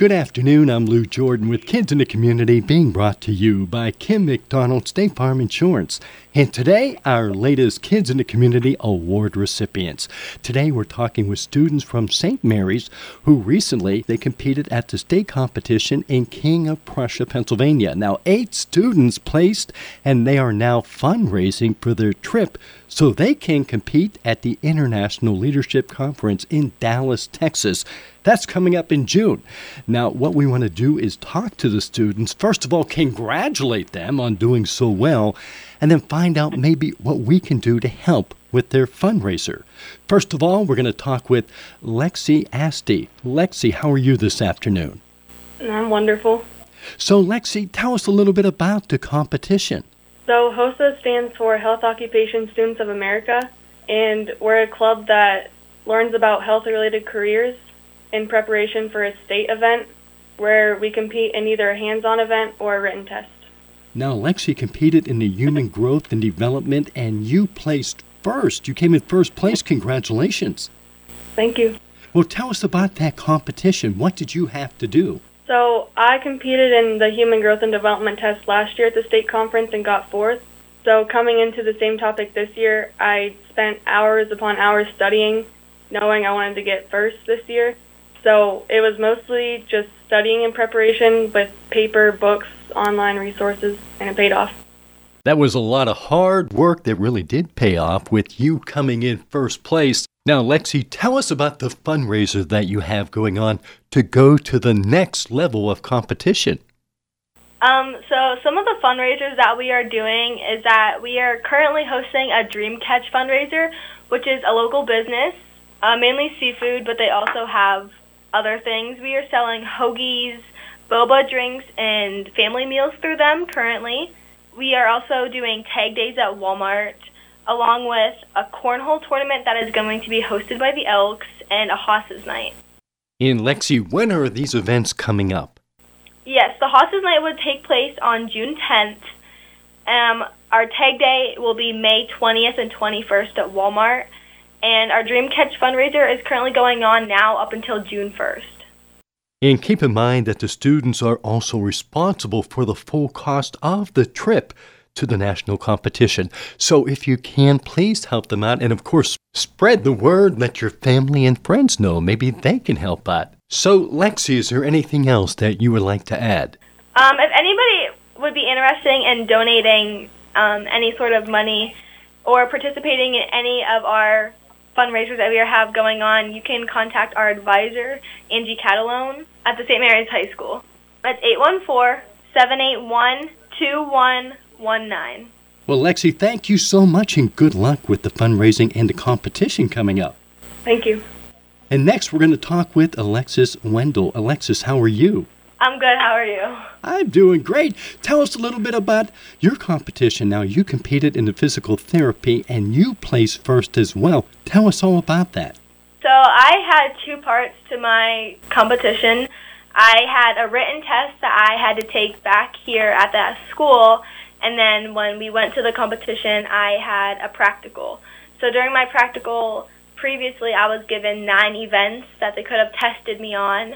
Good afternoon. I'm Lou Jordan with Kids in the Community being brought to you by Kim McDonald State Farm Insurance. And today, our latest Kids in the Community Award recipients. Today, we're talking with students from St. Mary's who recently they competed at the state competition in King of Prussia, Pennsylvania. Now, eight students placed, and they are now fundraising for their trip so they can compete at the International Leadership Conference in Dallas, Texas. That's coming up in June. Now, what we want to do is talk to the students. First of all, congratulate them on doing so well, and then find out maybe what we can do to help with their fundraiser. First of all, we're going to talk with Lexi Asti. Lexi, how are you this afternoon? I'm wonderful. So, Lexi, tell us a little bit about the competition. So, HOSA stands for Health Occupation Students of America, and we're a club that learns about health related careers in preparation for a state event where we compete in either a hands on event or a written test. Now, Lexi competed in the human growth and development, and you placed first. You came in first place. Congratulations. Thank you. Well, tell us about that competition. What did you have to do? So, I competed in the human growth and development test last year at the state conference and got fourth. So, coming into the same topic this year, I spent hours upon hours studying, knowing I wanted to get first this year. So it was mostly just studying in preparation with paper, books, online resources, and it paid off. That was a lot of hard work that really did pay off with you coming in first place. Now, Lexi, tell us about the fundraiser that you have going on to go to the next level of competition. Um, so some of the fundraisers that we are doing is that we are currently hosting a Dream Catch fundraiser, which is a local business, uh, mainly seafood, but they also have other things. We are selling hoagies, boba drinks, and family meals through them currently. We are also doing tag days at Walmart, along with a cornhole tournament that is going to be hosted by the Elks and a Hoss's night. In Lexi, when are these events coming up? Yes, the Hoss's night would take place on June 10th. Um, our tag day will be May 20th and 21st at Walmart and our Dream Catch fundraiser is currently going on now up until June 1st. And keep in mind that the students are also responsible for the full cost of the trip to the national competition. So if you can, please help them out. And of course, spread the word, let your family and friends know. Maybe they can help out. So, Lexi, is there anything else that you would like to add? Um, if anybody would be interested in donating um, any sort of money or participating in any of our fundraisers that we have going on, you can contact our advisor, Angie Catalone, at the St. Mary's High School. That's 814 781 2119. Well, Lexi, thank you so much and good luck with the fundraising and the competition coming up. Thank you. And next, we're going to talk with Alexis Wendell. Alexis, how are you? I'm good. How are you? I'm doing great. Tell us a little bit about your competition. Now, you competed in the physical therapy and you placed first as well. Tell us all about that. So, I had two parts to my competition. I had a written test that I had to take back here at that school, and then when we went to the competition, I had a practical. So, during my practical, previously, I was given nine events that they could have tested me on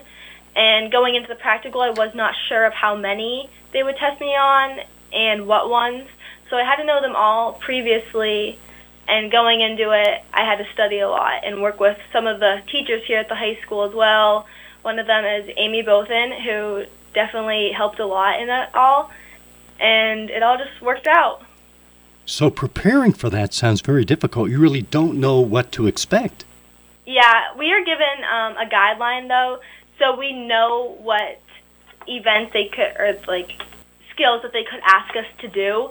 and going into the practical, I was not sure of how many they would test me on and what ones. So I had to know them all previously. And going into it, I had to study a lot and work with some of the teachers here at the high school as well. One of them is Amy Bothan, who definitely helped a lot in that all. And it all just worked out. So preparing for that sounds very difficult. You really don't know what to expect. Yeah, we are given um, a guideline though so we know what events they could, or like skills that they could ask us to do,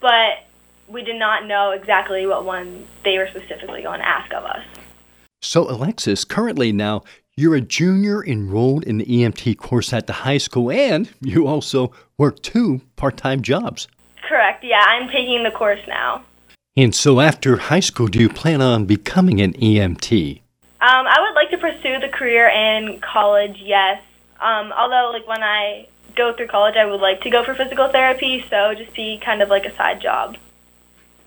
but we did not know exactly what one they were specifically going to ask of us. So, Alexis, currently now you're a junior enrolled in the EMT course at the high school, and you also work two part time jobs. Correct, yeah, I'm taking the course now. And so, after high school, do you plan on becoming an EMT? Um, I would like to pursue the career in college, yes. Um, although, like, when I go through college, I would like to go for physical therapy, so just be kind of like a side job.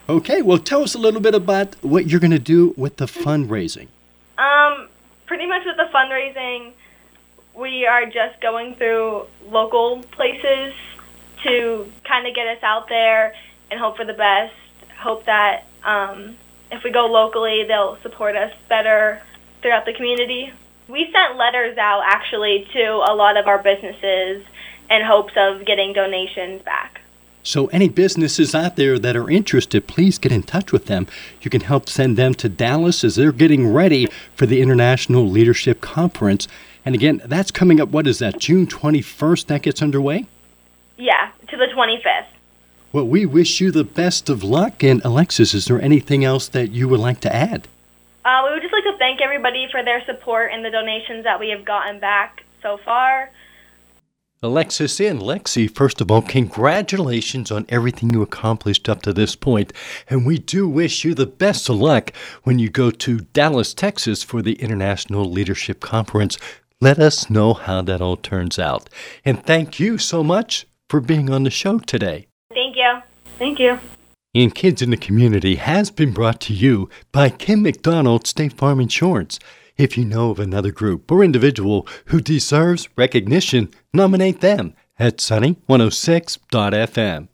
Okay, well, tell us a little bit about what you're going to do with the fundraising. Um, pretty much with the fundraising, We are just going through local places to kind of get us out there and hope for the best. Hope that um, if we go locally, they'll support us better throughout the community. We sent letters out actually to a lot of our businesses in hopes of getting donations back. So, any businesses out there that are interested, please get in touch with them. You can help send them to Dallas as they're getting ready for the International Leadership Conference. And again, that's coming up, what is that, June 21st that gets underway? Yeah, to the 25th. Well, we wish you the best of luck. And, Alexis, is there anything else that you would like to add? Uh, we would just like to thank everybody for their support and the donations that we have gotten back so far. Alexis and Lexi, first of all, congratulations on everything you accomplished up to this point, and we do wish you the best of luck when you go to Dallas, Texas for the International Leadership Conference. Let us know how that all turns out. And thank you so much for being on the show today. Thank you. Thank you. And Kids in the Community has been brought to you by Kim McDonald State Farm Insurance. If you know of another group or individual who deserves recognition, nominate them at sunny106.fm.